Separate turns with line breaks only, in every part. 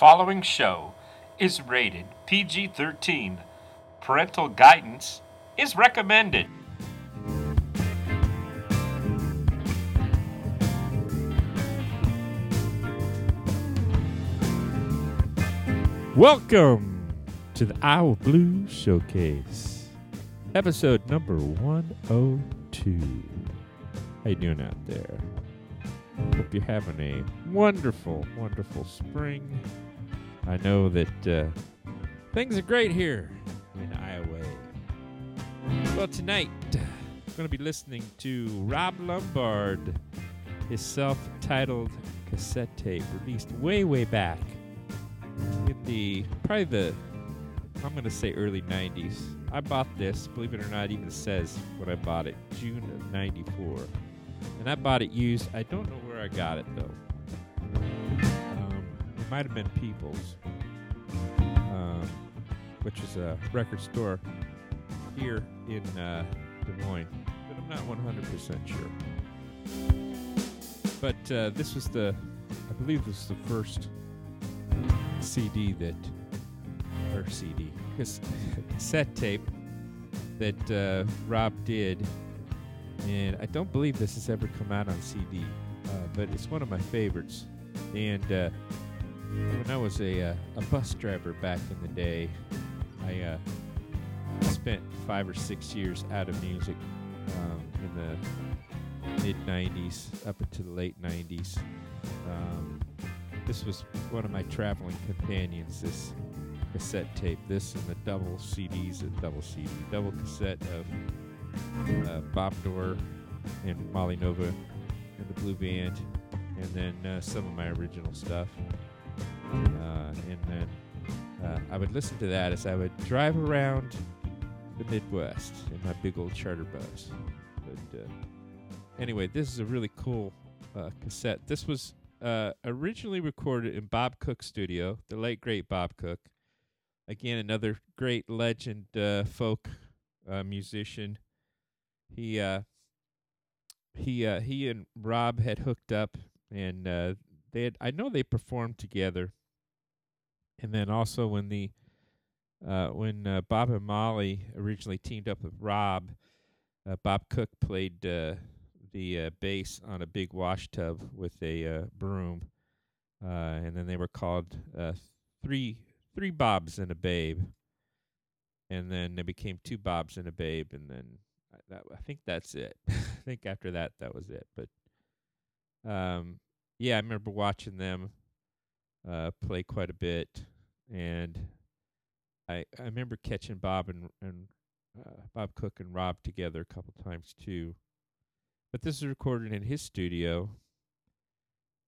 following show is rated PG 13. Parental guidance is recommended.
Welcome to the Iowa Blue Showcase, episode number 102. How you doing out there? Hope you're having a wonderful, wonderful spring. I know that uh, things are great here in Iowa. Well, tonight I'm going to be listening to Rob Lumbard, his self-titled cassette tape released way, way back in the probably the I'm gonna say early 90s. I bought this, believe it or not, even says when I bought it, June of '94, and I bought it used. I don't know where I got it though. Might have been People's, um, which is a record store here in uh, Des Moines, but I'm not 100% sure. But uh, this was the, I believe this was the first CD that, or CD, cas- cassette tape that uh, Rob did, and I don't believe this has ever come out on CD, uh, but it's one of my favorites. And uh, when I was a, uh, a bus driver back in the day, I uh, spent five or six years out of music um, in the mid 90s up into the late 90s. Um, this was one of my traveling companions. This cassette tape, this and the double CDs, a double CD, double cassette of uh, Bob Dorr and Molly Nova and the Blue Band, and then uh, some of my original stuff. Uh, and then uh, I would listen to that as I would drive around the Midwest in my big old charter bus. But uh, anyway, this is a really cool uh, cassette. This was uh, originally recorded in Bob Cook's studio, the late great Bob Cook. Again, another great legend uh, folk musician. He he uh, he and Rob had hooked up, and uh, they had. I know they performed together. And then also when the uh, when uh, Bob and Molly originally teamed up with Rob, uh, Bob Cook played uh, the uh, bass on a big wash tub with a uh, broom, uh, and then they were called uh, three three Bobs and a Babe, and then they became two Bobs and a Babe, and then I, that, I think that's it. I think after that that was it. But um, yeah, I remember watching them uh, play quite a bit, and I I remember catching Bob and and uh, Bob Cook and Rob together a couple times too. But this is recorded in his studio,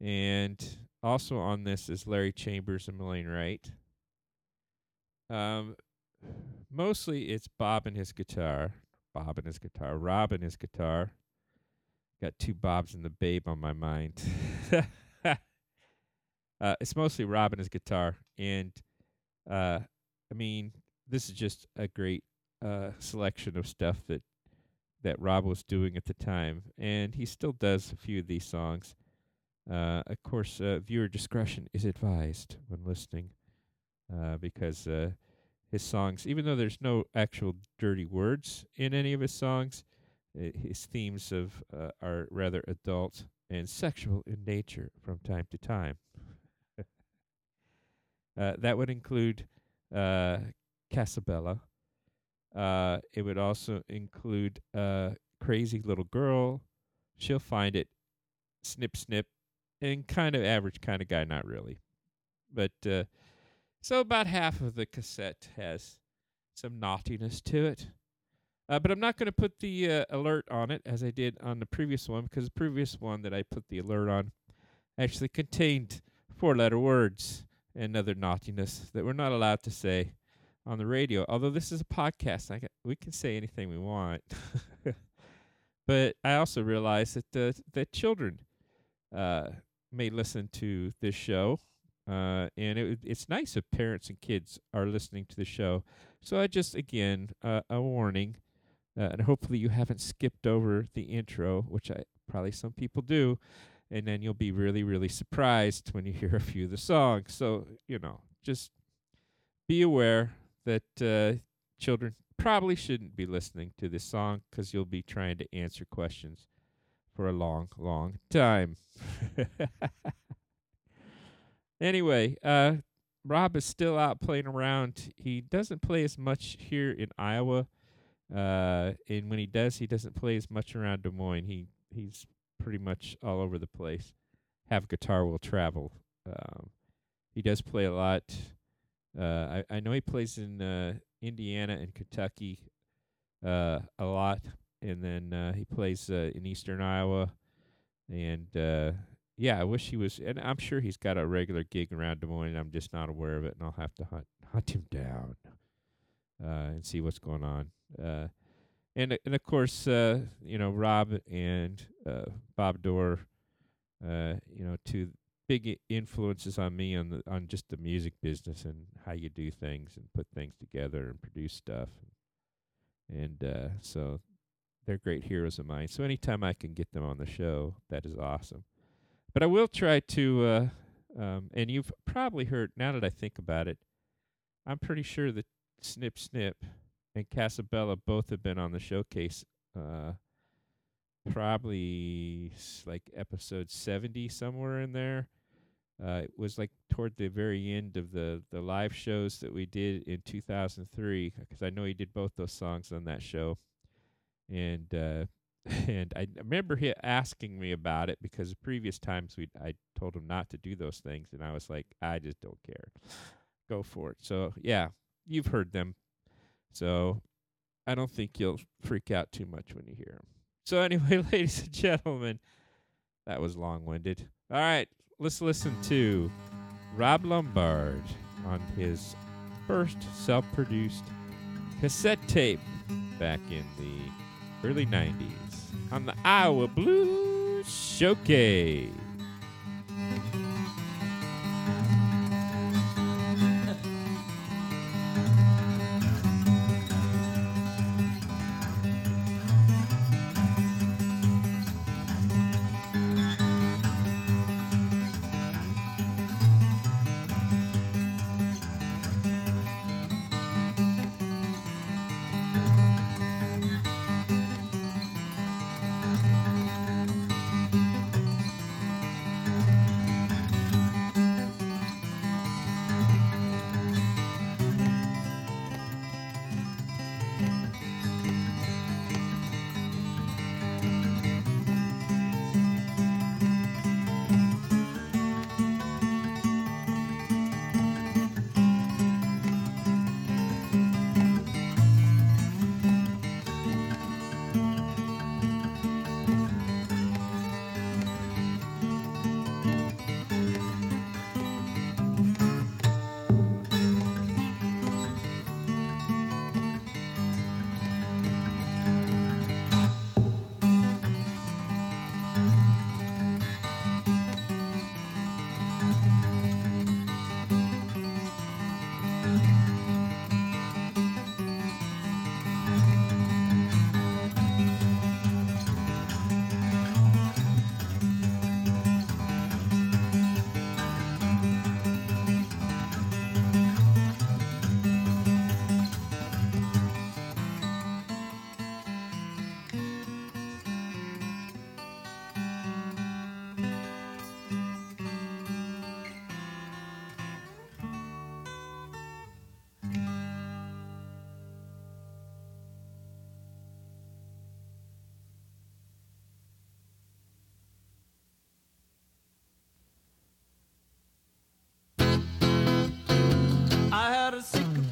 and also on this is Larry Chambers and Melaine Wright. Um, mostly it's Bob and his guitar, Bob and his guitar, Rob and his guitar. Got two Bobs and the Babe on my mind. uh, it's mostly Rob and his guitar, and uh, I mean, this is just a great uh, selection of stuff that that Rob was doing at the time, and he still does a few of these songs. Uh, of course, uh, viewer discretion is advised when listening, uh, because uh, his songs, even though there's no actual dirty words in any of his songs, uh, his themes of uh, are rather adult and sexual in nature from time to time. Uh, that would include uh, Casabella. Uh, it would also include uh, Crazy Little Girl. She'll find it. Snip, snip. And kind of average kind of guy, not really. But uh, so about half of the cassette has some naughtiness to it. Uh, but I'm not going to put the uh, alert on it as I did on the previous one because the previous one that I put the alert on actually contained four letter words and other naughtiness that we're not allowed to say on the radio. Although this is a podcast, I ca we can say anything we want. but I also realize that uh, that children uh, may listen to this show, uh, and it, it's nice if parents and kids are listening to the show. So I just again uh, a warning, uh, and hopefully you haven't skipped over the intro, which I probably some people do. And then you'll be really, really surprised when you hear a few of the songs. So, you know, just be aware that uh, children probably shouldn't be listening to this song because you'll be trying to answer questions for a long, long time. anyway, uh, Rob is still out playing around. He doesn't play as much here in Iowa. Uh, and when he does, he doesn't play as much around Des Moines. He he's pretty much all over the place. Have guitar will travel. Um, he does play a lot. Uh, I I know he plays in uh, Indiana and Kentucky uh, a lot, and then uh, he plays uh, in Eastern Iowa. And uh, yeah, I wish he was. And I'm sure he's got a regular gig around Des Moines. I'm just not aware of it, and I'll have to hunt hunt him down uh, and see what's going on. Uh, and and of course, uh, you know Rob and uh, Bob Dorr, uh, you know, two big influences on me on the on just the music business and how you do things and put things together and produce stuff. And uh, so they're great heroes of mine. So anytime I can get them on the show, that is awesome. But I will try to, uh, um, and you've probably heard now that I think about it, I'm pretty sure that Snip Snip and Casabella both have been on the showcase. Uh, probably like episode 70 somewhere in there. Uh, it was like toward the very end of the the live shows that we did in 2003 because I know he did both those songs on that show, and uh, and I remember he asking me about it because previous times we I told him not to do those things, and I was like, I just don't care, go for it. So yeah, you've heard them, so I don't think you'll freak out too much when you hear them. So anyway, ladies and gentlemen, that was long-winded. All right, let's listen to Rob Lumbard on his first self-produced cassette tape back in the early 90s on the Iowa Blues Showcase.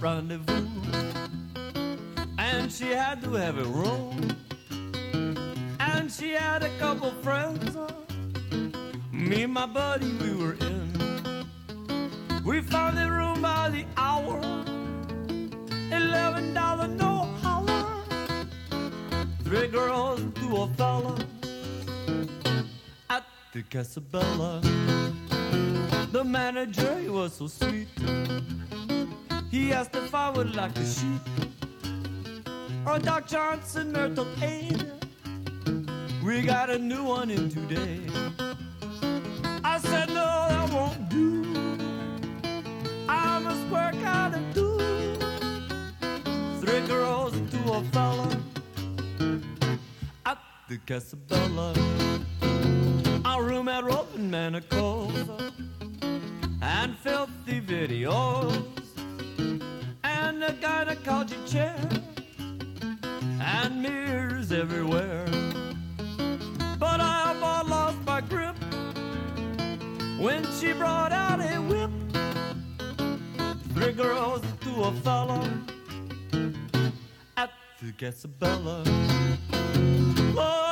Rendezvous, and she had to have a room. And she had a couple friends. Me and my buddy, we were in. We found a room by the hour. Eleven dollar no holler. Three girls and two a fella at the Casabella. The manager, he was so sweet. He asked if I would like a sheep or Doc Johnson Myrtle Aid. We got a new one in today. I said, no, that won't do. I must work out and do. Three girls to a fella at the Casabella. Our room at Roman manacles and filthy videos a gynecology chair and mirrors everywhere. But I about lost my grip when she brought out a whip. Three girls to a fellow at the Casabella. Oh,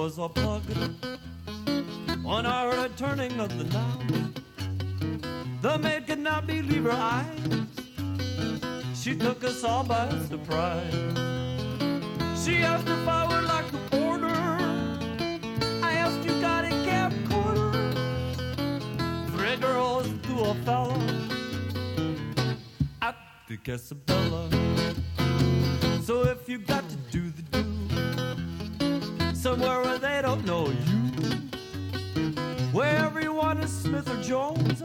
was a plugged when I heard a turning of the knob. The maid could not believe her eyes. She took us all by surprise. She asked if I would like the order. I asked you got a camcorder. Three girls to a fella at the Casabella. So if you got to do the do somewhere where they don't know you, where everyone is Smith or Jones,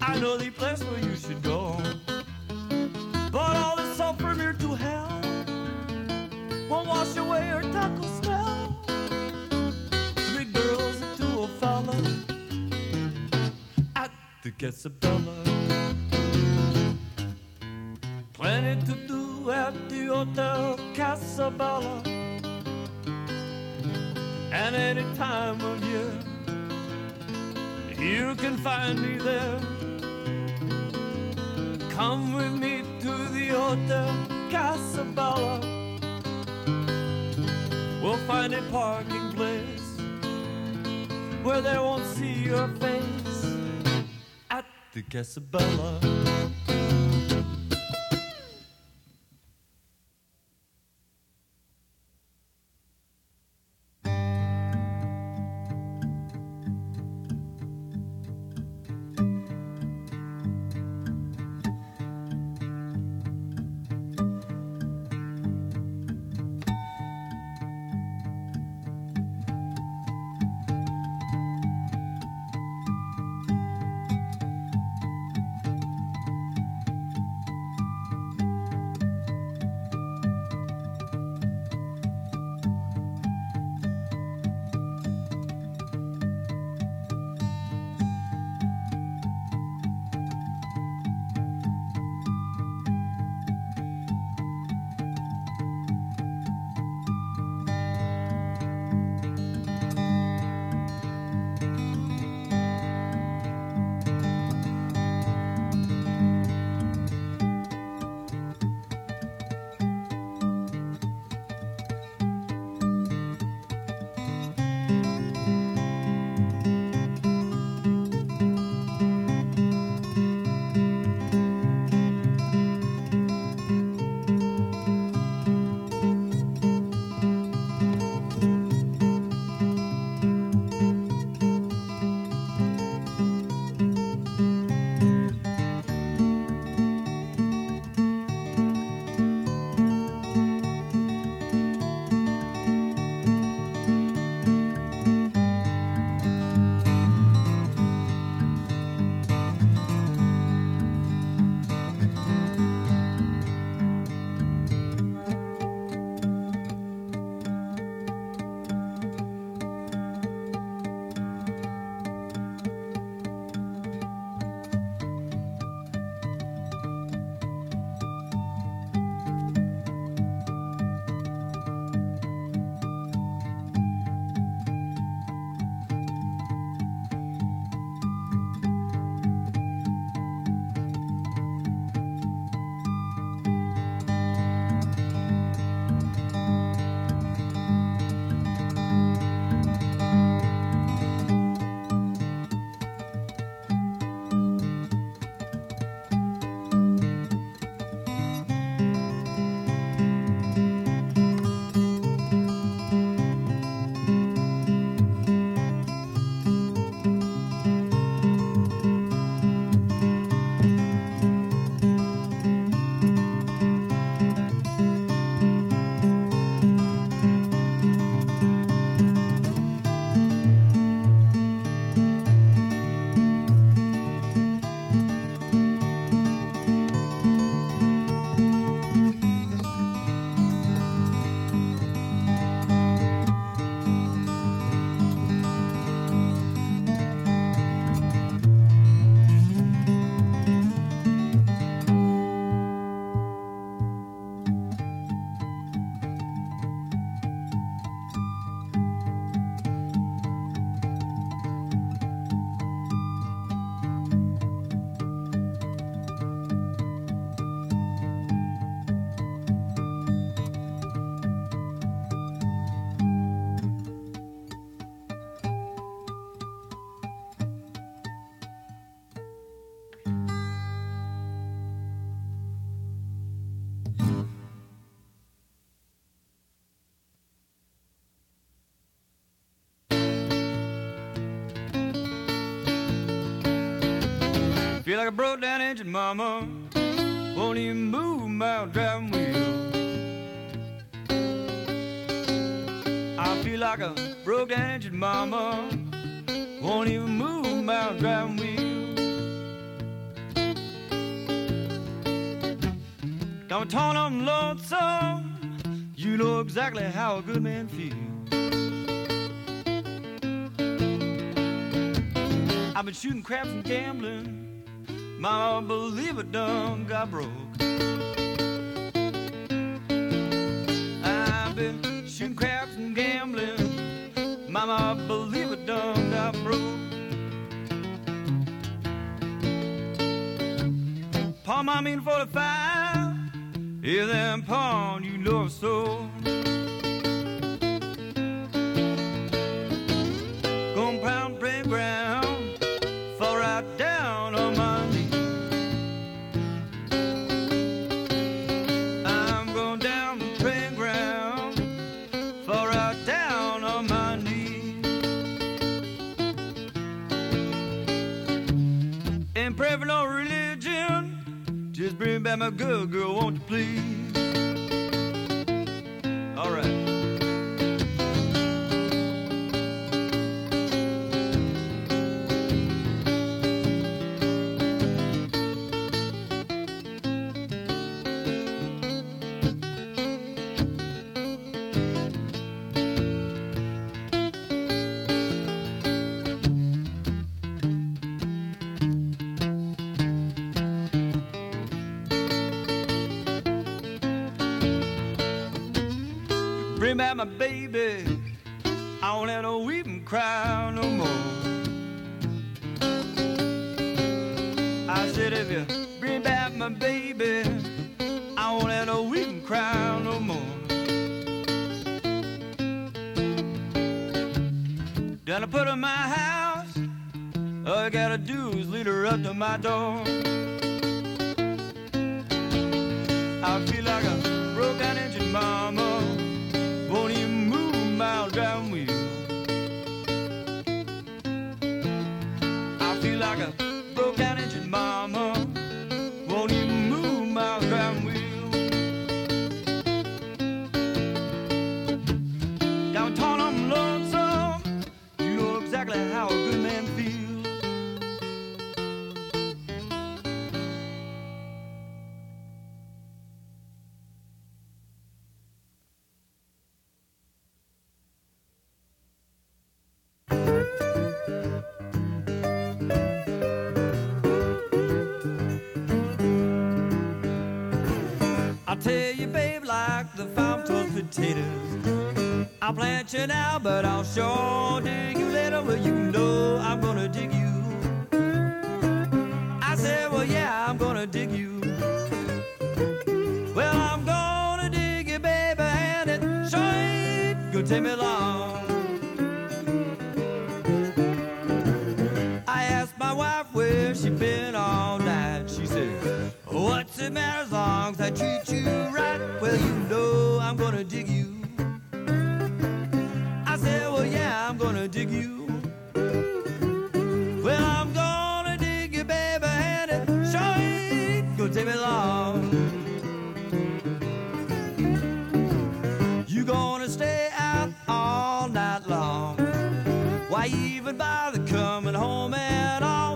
I know the place where you should go. But all the salt from here to hell won't wash away your taco smell. Three girls to a fella at the Casabella. Plenty to do at the Hotel Casabella. And any time of year, you can find me there. Come with me to the Hotel Casabella. We'll find a parking place where they won't see your face at the Casabella. Feel like a broke down engine, mama. Won't even move my driving wheel. I feel like a broke down engine, mama. Won't even move my driving wheel. Don't turn on lonesome. You know exactly how a good man feels. I've been shooting crap and gambling my believer done got broke. I've been shooting craps and gambling. Mama, I believe it done got broke. Pawn, I mean 45 is that pawn you love so. me my good girl, won't you please? All right. I feel like a broken engine bomb. I'll plant you now, but I'll sure do you later. Will you Why even bother coming home at all?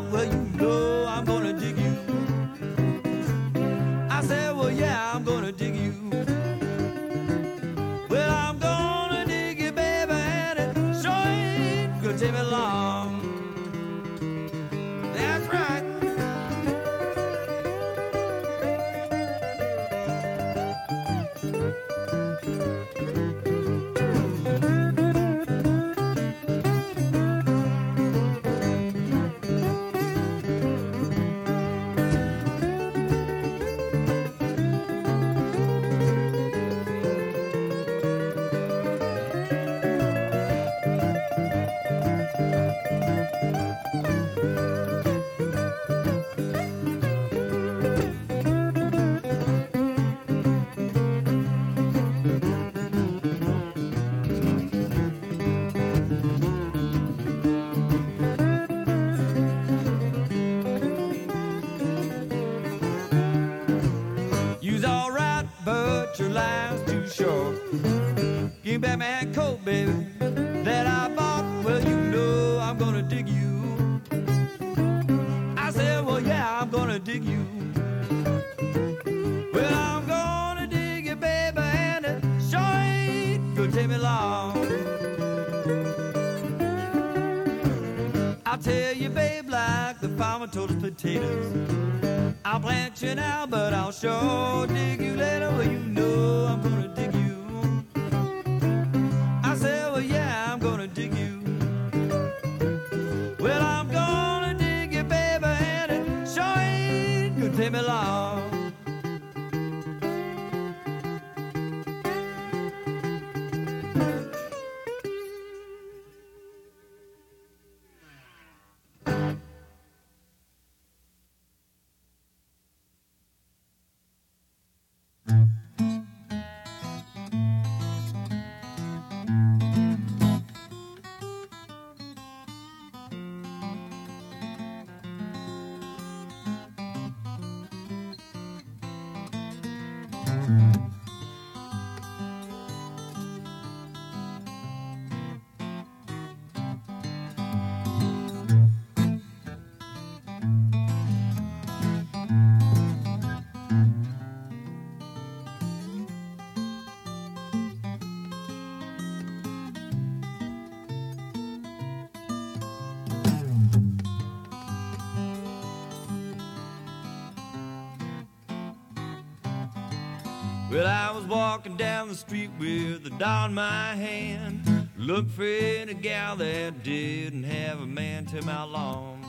Walking down the street with a doll in my hand. Looked for any gal that didn't have a man to my lawn.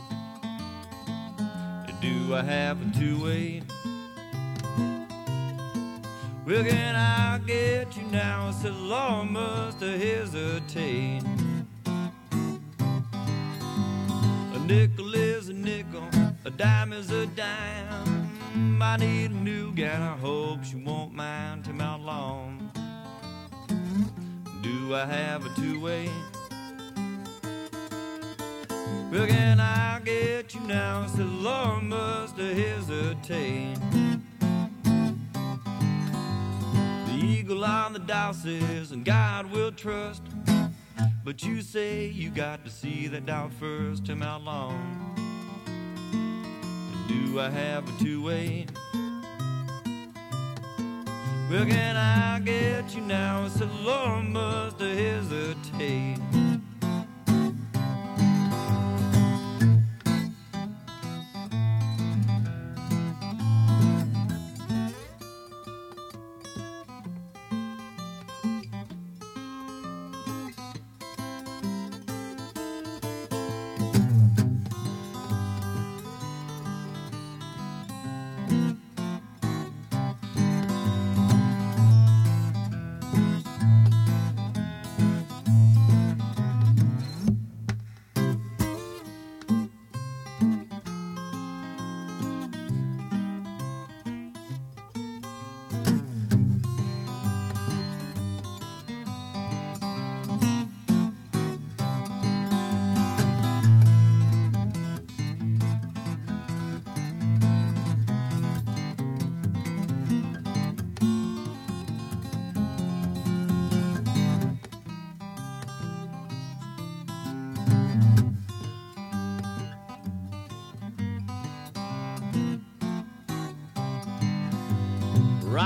Do I have a two-way? Well, can I get you now? I said, Lord, must I hesitate? A nickel is a nickel, a dime is a dime. I need a new gal, I hope she won't mind to my lawn. Do I have a two-way? Well, can I get you now? Said, Lord, must hesitate? The eagle on the dial says, and God will trust. But you say you got to see that down first to my lawn. Do I have a two-way? Well, can I get you now? I said, Lord, must I hesitate?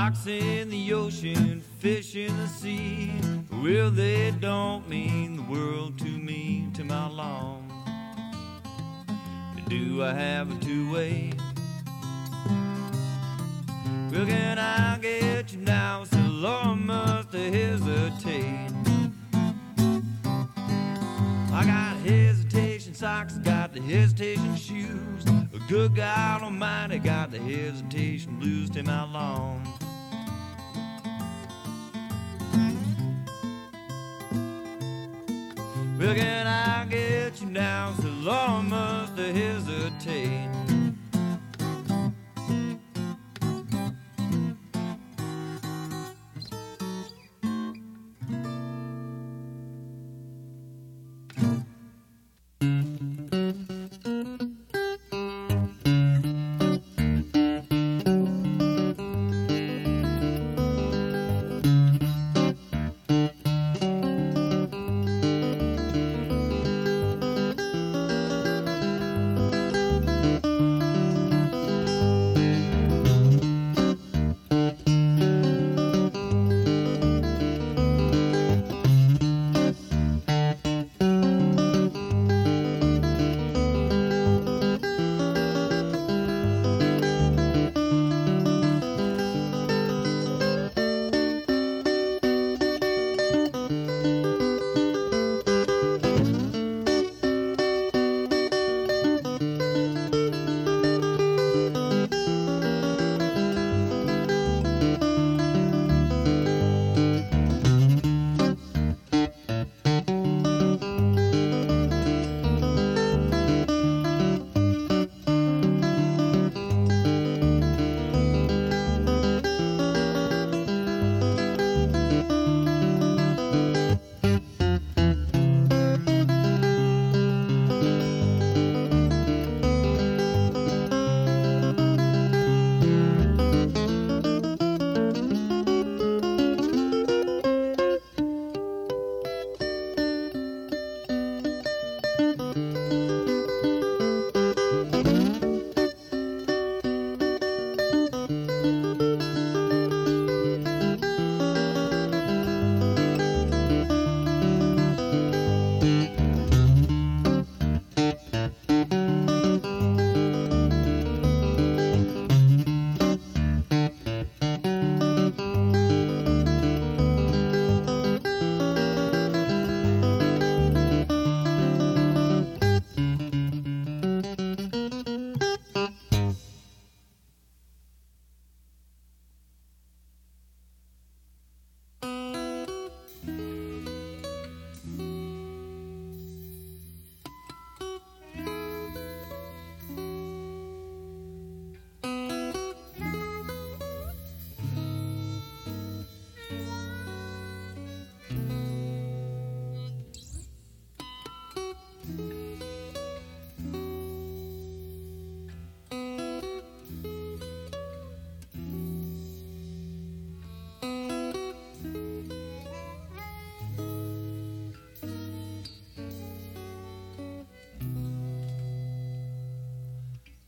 Rocks in the ocean, fish in the sea. Well, they don't mean the world to me, to my lawn. Do I have a two-way? Well, can I get you now? So Lord, must I hesitate? I got hesitation socks, got the hesitation shoes. A good God Almighty got the hesitation blues to my lawn. Can I get you now? So Lord, must hesitate?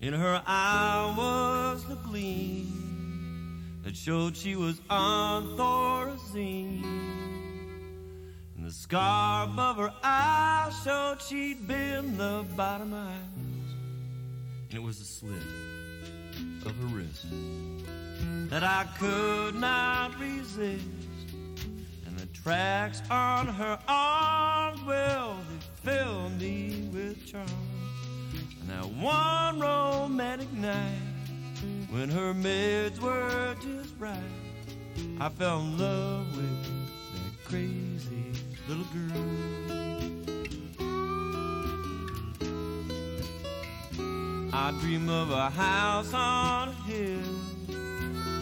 In her eye was the gleam that showed she was on Thorazine. And the scar above her eye showed she'd been the bottom eyes. And it was the slit of her wrist that I could not resist. And the tracks on her arms, when her meds were just right, I fell in love with that crazy little girl. I dream of a house on a hill,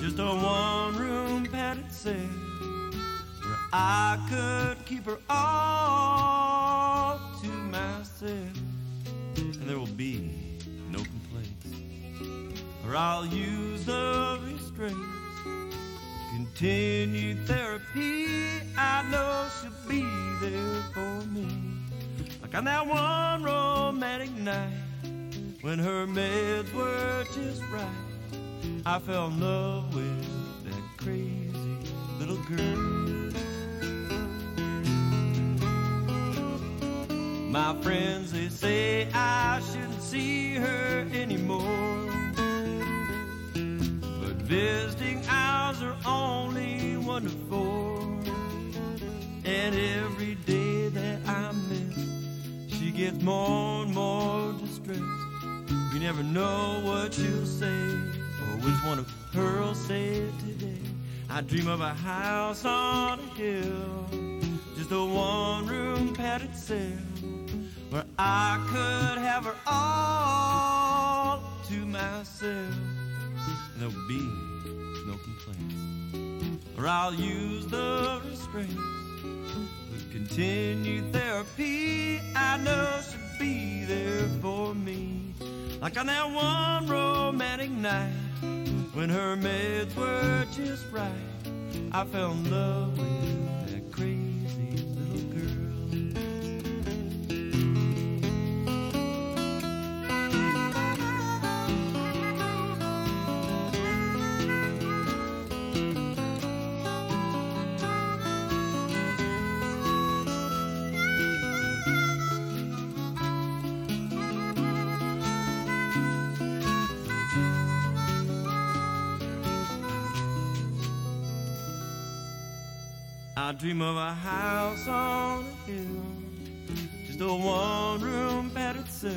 just a one room padded cell, where I could keep her all I'll use the restraints. Continued therapy, I know she'll be there for me. Like on that one romantic night when her meds were just right. I fell in love with that crazy little girl. My friends, they say I shouldn't see her anymore. Visiting hours are only one to four. And every day that I miss, she gets more and more distressed. You never know what she'll say or which one of her'll say today. I dream of a house on a hill, just a one room padded cell, where I could have her all to myself. And there'll be no complaints, or I'll use the restraints. With continued therapy, I know she'll be there for me. Like on that one romantic night when her meds were just right. I fell in love with that I dream of a house on a hill, just a one room padded cell,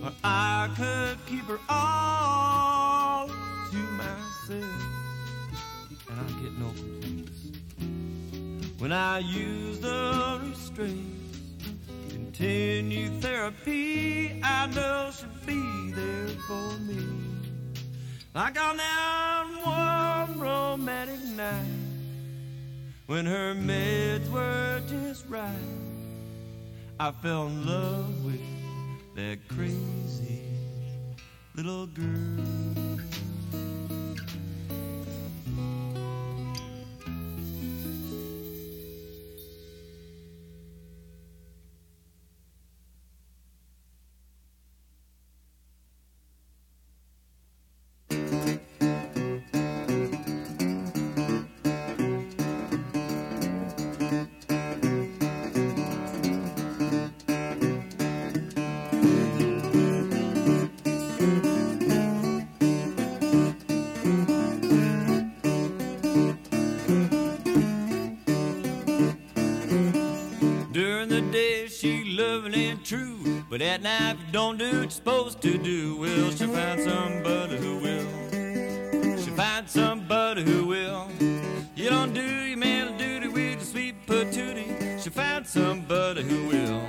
where I could keep her all to myself, and I get no complaints when I use the restraints. Continue therapy, I know she'll be there for me. Like on that one romantic night when her meds were just right. I fell in love with that crazy little girl. True, but at night if you don't do what you're supposed to do, well she'll find somebody who will. She'll find somebody who will. You don't do your manly duty with your sweet patootie. She'll find somebody who will.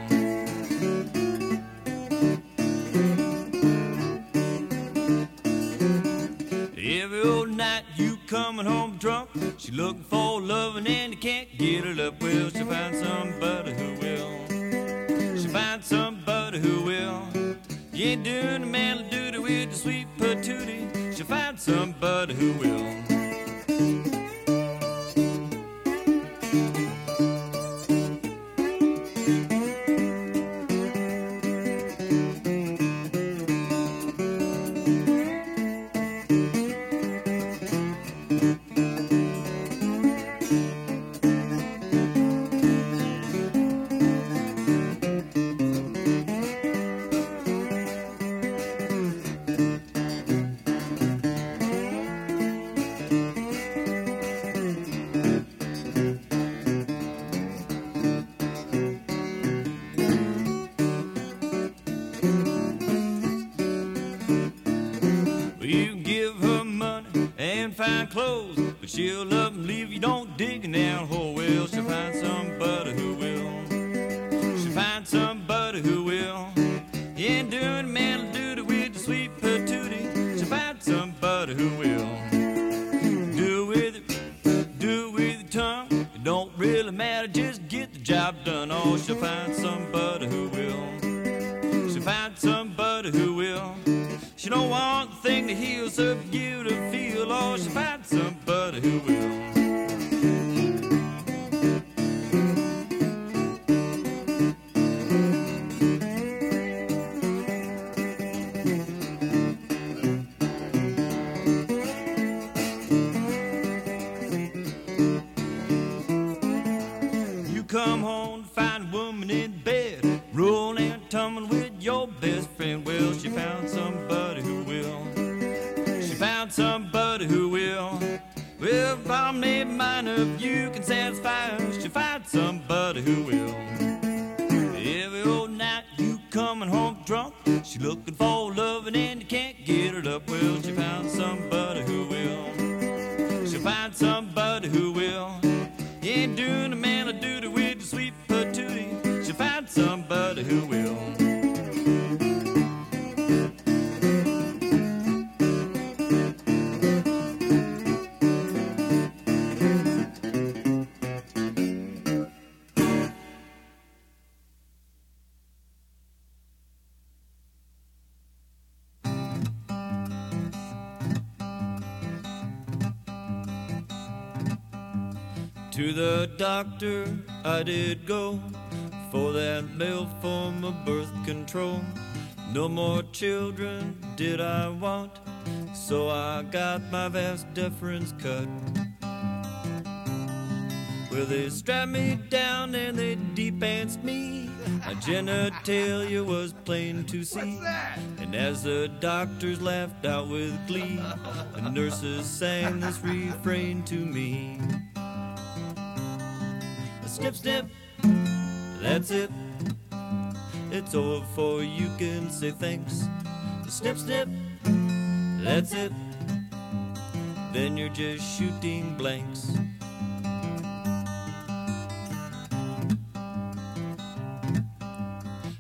Every old night you coming home drunk. She looking for loving and you can't get her up. Well, she'll find somebody who will. Somebody who will. You ain't doing the manly duty with the sweet patootie. She'll find somebody who will. Got my vas deferens cut. Well, they strapped me down and they deep depanced me. My genitalia was plain to see. And as the doctors laughed out with glee, the nurses sang this refrain to me. Snip, snip, that's it. It's over for you can say thanks. Snip, snip, that's it. Then you're just shooting blanks.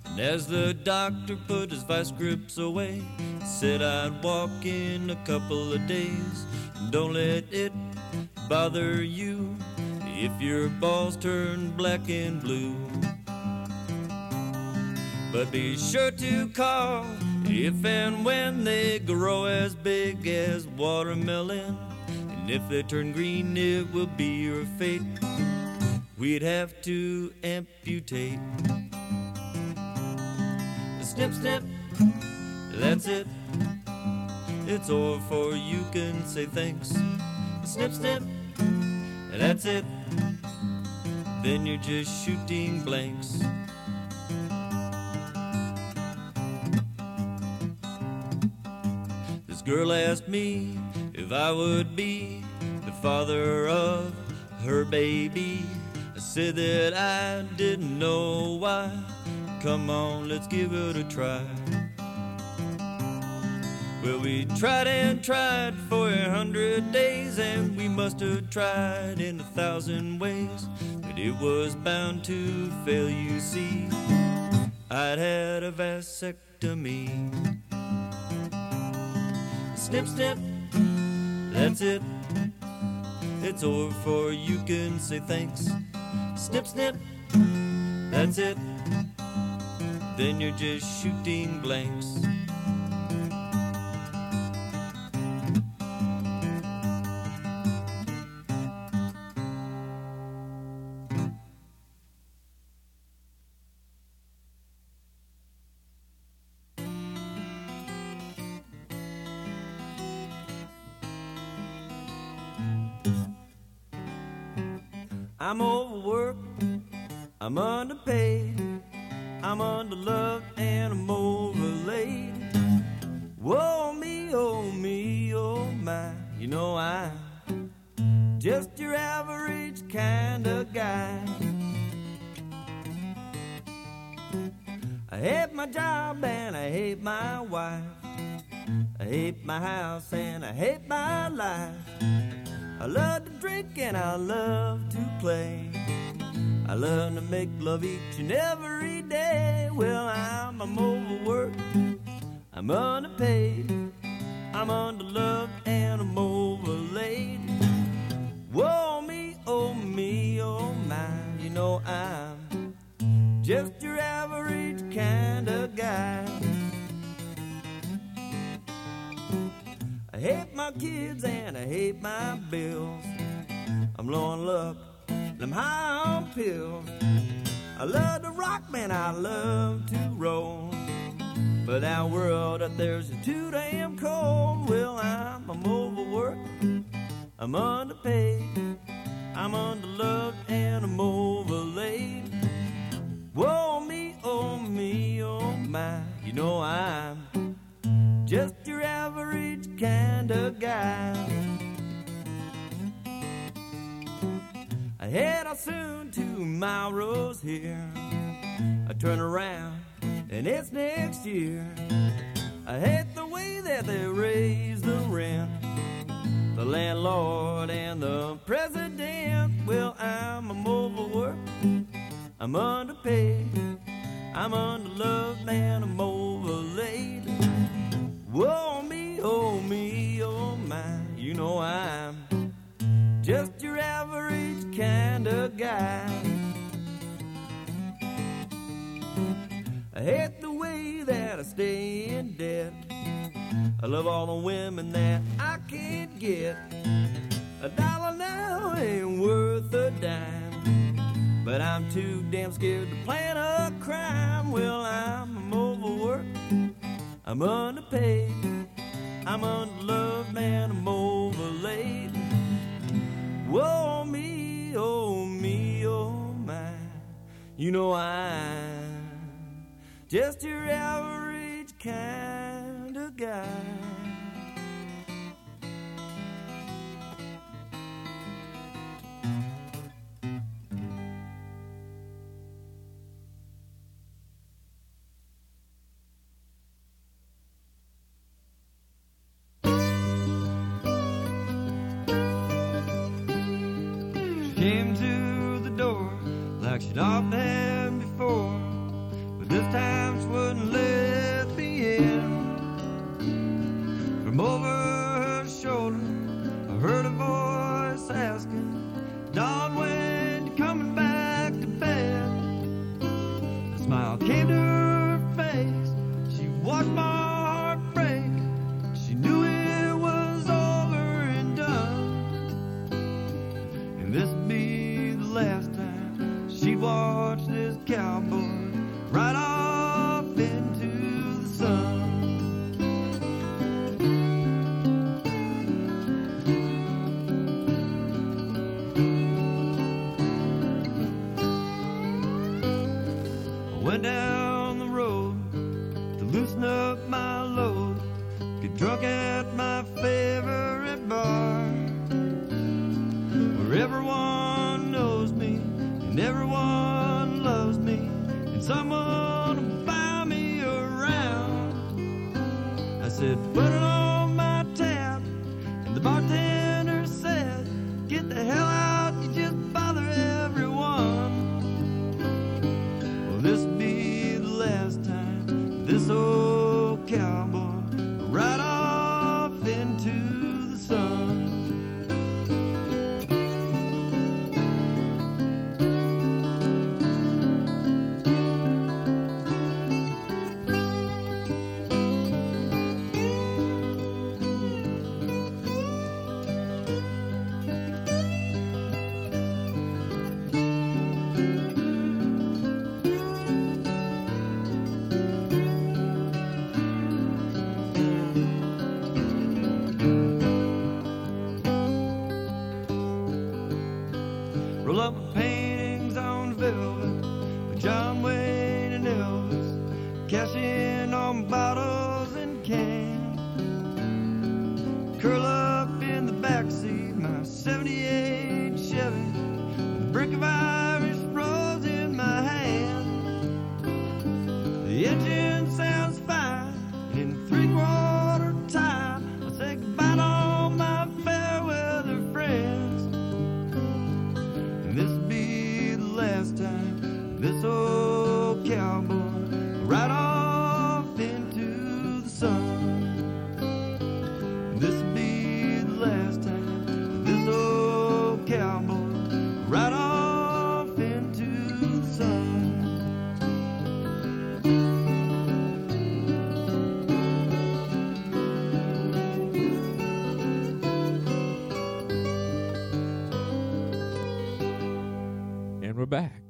And as the doctor put his vice grips away, said I'd walk in a couple of days. And don't let it bother you if your balls turn black and blue. But be sure to call if and when they grow as big as watermelon. And if they turn green, it will be your fate. We'd have to amputate. Snip, snip, that's it. It's over for you can say thanks. Snip, snip, that's it. Then you're just shooting blanks. Girl asked me if I would be the father of her baby. I said that I didn't know why. Come on, let's give it a try. Well, we tried and tried for a hundred days, and we must have tried in a thousand ways. But it was bound to fail, you see. I'd had a vasectomy. Snip, snip, that's it. It's over for you can say thanks. Snip, snip, that's it. Then you're just shooting blanks. Love each But that world out there's too damn cold. Well, I'm, I'm overworked, I'm underpaid, I'm underloved, and I'm overlaid. Whoa, me, oh me, oh my, you know I'm just your average kind of guy. I head out soon to my rose here. I turn around and it's next year. I hate the way that they raise the rent. The landlord and the president. Well, I'm, I'm overworked. I'm underpaid. I'm underloved and I'm overlaid. Whoa, me, oh, me, oh, my. You know I'm just your average kind of guy. I hate the way that I stay in debt. I love all the women that I can't get. A dollar now ain't worth a dime. But I'm too damn scared to plan a crime. Well, I'm, overworked. I'm underpaid. I'm underloved, man. I'm overlaid. Whoa, me, oh, me, oh, my. You know I'm just your average kind of guy. She came to the door like she'd often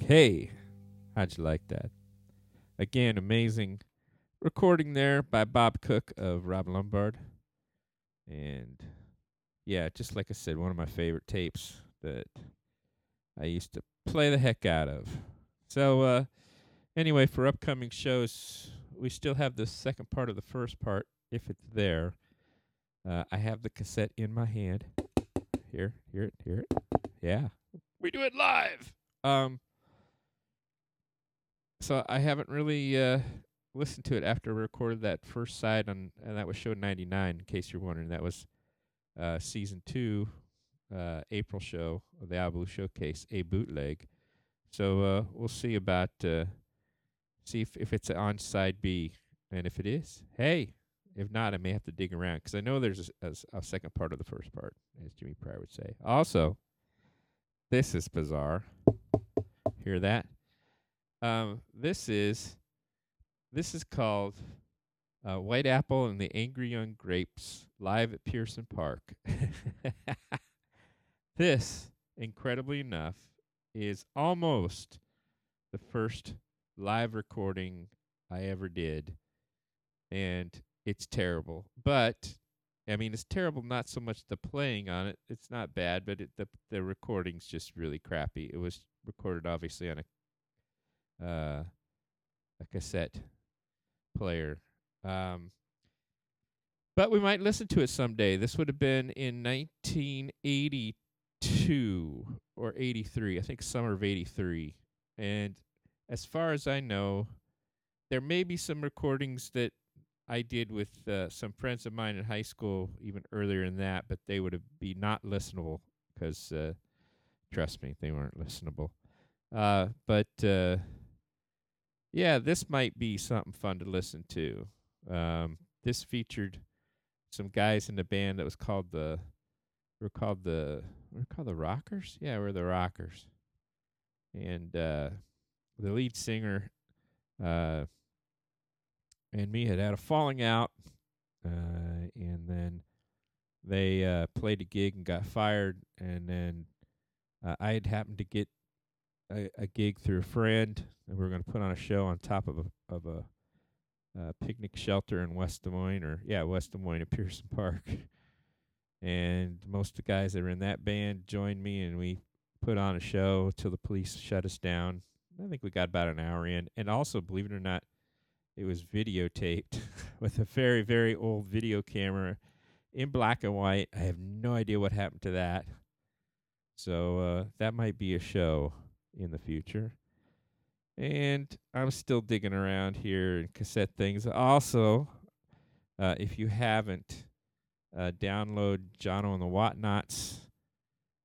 Hey, how'd you like that? Again, amazing recording there by Bob Cook of Rob Lumbard. And yeah, just like I said, one of my favorite tapes that I used to play the heck out of. So, uh, anyway, for upcoming shows, we still have the second part of the first part, if it's there. Uh, I have the cassette in my hand. Here, hear it, hear it. Yeah. We do it live. Um so I haven't really uh listened to it after we recorded that first side on and that was show 99 in case you're wondering that was uh season 2 uh April show of the Albu showcase a bootleg. So uh we'll see about uh see if if it's on side B and if it is, hey, if not I may have to dig around cuz I know there's a, s- a second part of the first part as Jimmy Pryor would say. Also, this is bizarre. Hear that? Um, this is this is called uh, White Apple and the Angry Young Grapes live at Pearson Park. this, incredibly enough, is almost the first live recording I ever did, and it's terrible. But I mean, it's terrible. Not so much the playing on it; it's not bad, but it, the the recording's just really crappy. It was recorded obviously on a uh, a cassette player. Um, but we might listen to it someday. This would have been in 1982 or 83, I think summer of 83. And as far as I know, there may be some recordings that I did with uh, some friends of mine in high school, even earlier than that, but they would have be not listenable because, uh, trust me, they weren't listenable. Uh, but uh, yeah, this might be something fun to listen to. Um, this featured some guys in the band that was called the we're called the we're called the Rockers. Yeah, we're the Rockers, and uh, the lead singer uh, and me had had a falling out, uh, and then they uh, played a gig and got fired, and then uh, I had happened to get a, a gig through a friend, and we were going to put on a show on top of a of a picnic shelter in West Des Moines, or yeah, West Des Moines at Pearson Park. and most of the guys that were in that band joined me, and we put on a show till the police shut us down. I think we got about an hour in, and also, believe it or not, it was videotaped with a very, very old video camera in black and white. I have no idea what happened to that. So uh, that might be a show in the future. And I'm still digging around here in cassette things. Also, uh, if you haven't, uh, download Jono and the Whatnots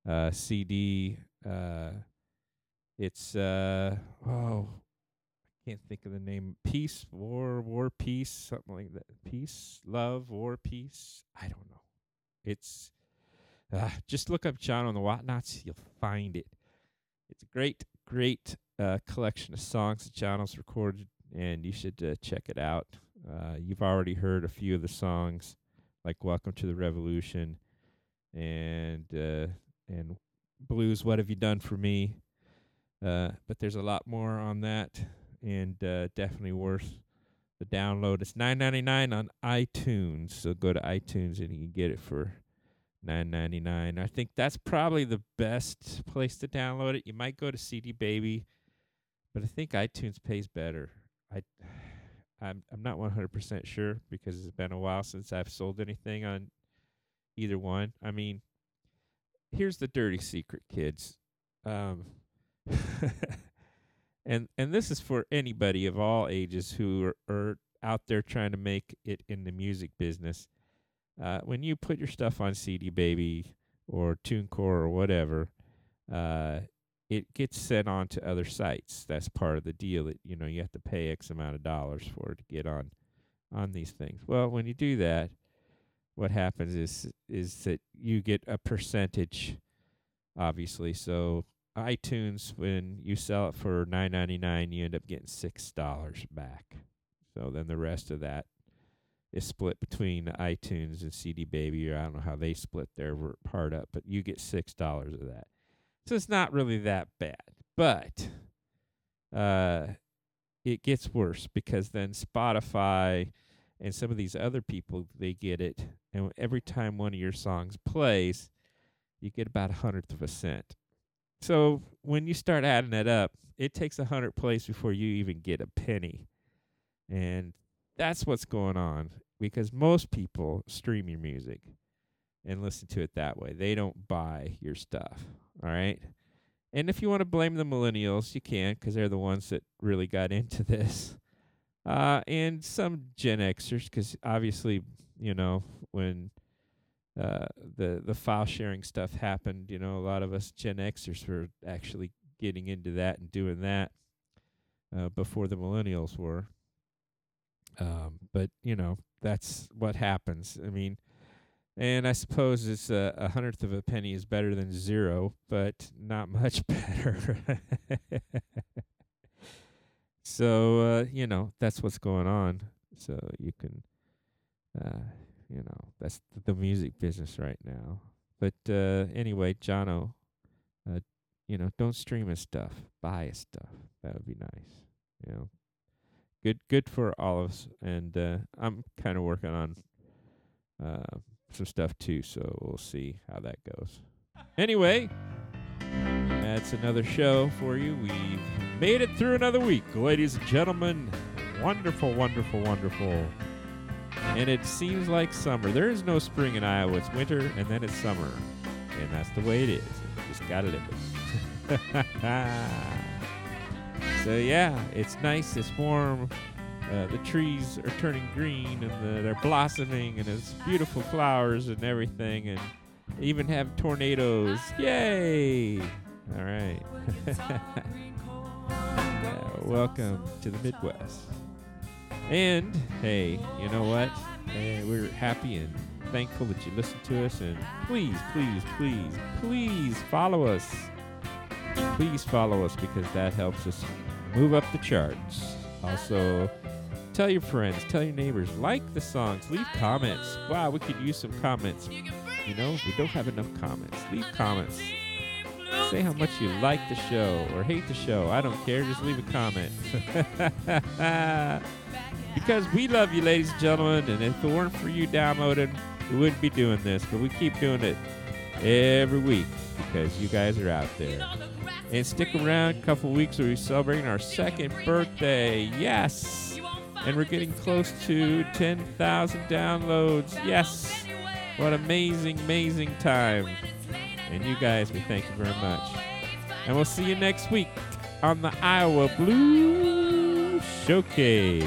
uh, CD. Uh, it's uh, oh, I can't think of the name. Peace, War, War, Peace, something like that. Peace, Love, War, Peace. I don't know. It's uh, just look up Jono and the Whatnots. You'll find it. It's a great, great uh, collection of songs that Jono's recorded, and you should uh, check it out. Uh, you've already heard a few of the songs, like "Welcome to the Revolution" and uh, and "Blues." What have you done for me? Uh, but there's a lot more on that, and uh, definitely worth the download. It's nine ninety nine on iTunes, so go to iTunes and you can get it for nine ninety nine. I think that's probably the best place to download it. You might go to CD Baby, but I think iTunes pays better. I I'm I'm not one hundred percent sure because it's been a while since I've sold anything on either one. I mean, here's the dirty secret, kids. Um, and and this is for anybody of all ages who are, are out there trying to make it in the music business. Uh, when you put your stuff on CD Baby or TuneCore or whatever, uh, it gets sent on to other sites. That's part of the deal. That you know you have to pay X amount of dollars for to get on on these things. Well, when you do that, what happens is is that you get a percentage, obviously. So iTunes, when you sell it for nine ninety nine, you end up getting six dollars back. So then the rest of that is split between iTunes and CD Baby, or I don't know how they split their part up, but you get six dollars of that. So it's not really that bad. But uh it gets worse because then Spotify and some of these other people they get it and every time one of your songs plays you get about a hundredth of a cent so when you start adding that up it takes a hundred plays before you even get a penny and that's what's going on because most people stream your music and listen to it that way. They don't buy your stuff all right? And if you want to blame the millennials you can because they're the ones that really got into this. Uh, and some Gen Xers, because obviously, you know, when uh, the the file sharing stuff happened, you know, a lot of us Gen Xers were actually getting into that and doing that uh, before the millennials were. Um, but you know, that's what happens. I mean, and I suppose it's a, a hundredth of a penny is better than zero, but not much better. So uh, you know that's what's going on. So you can, uh, you know, that's the music business right now. But uh, anyway, Jono, uh, you know, don't stream his stuff. Buy his stuff. That would be nice. You know, good good for all of us. And uh, I'm kind of working on uh, some stuff too. So we'll see how that goes. Anyway. That's another show for you. We've made it through another week, ladies and gentlemen. Wonderful, wonderful, wonderful. And it seems like summer. There is no spring in Iowa. It's winter and then it's summer. And that's the way it is. You just gotta live it. so yeah, it's nice, it's warm. Uh, the trees are turning green and the, they're blossoming and it's beautiful flowers and everything and they even have tornadoes. Yay! All right. welcome to the Midwest. And hey, you know what? Hey, we're happy and thankful that you listen to us. And please, please, please, please follow us. Please follow us because that helps us move up the charts. Also, tell your friends, tell your neighbors, like the songs, leave comments. Wow, we could use some comments. You know, we don't have enough comments. Leave comments. Say how much you like the show or hate the show. I don't care. Just leave a comment. because we love you, ladies and gentlemen. And if it weren't for you downloading, we wouldn't be doing this. But we keep doing it every week because you guys are out there. And stick around a couple weeks where we're celebrating our second birthday. Yes. And we're getting close to 10,000 downloads. Yes. What amazing, amazing time. And you guys, we thank you very much. And we'll see you next week on the Iowa Blues Showcase.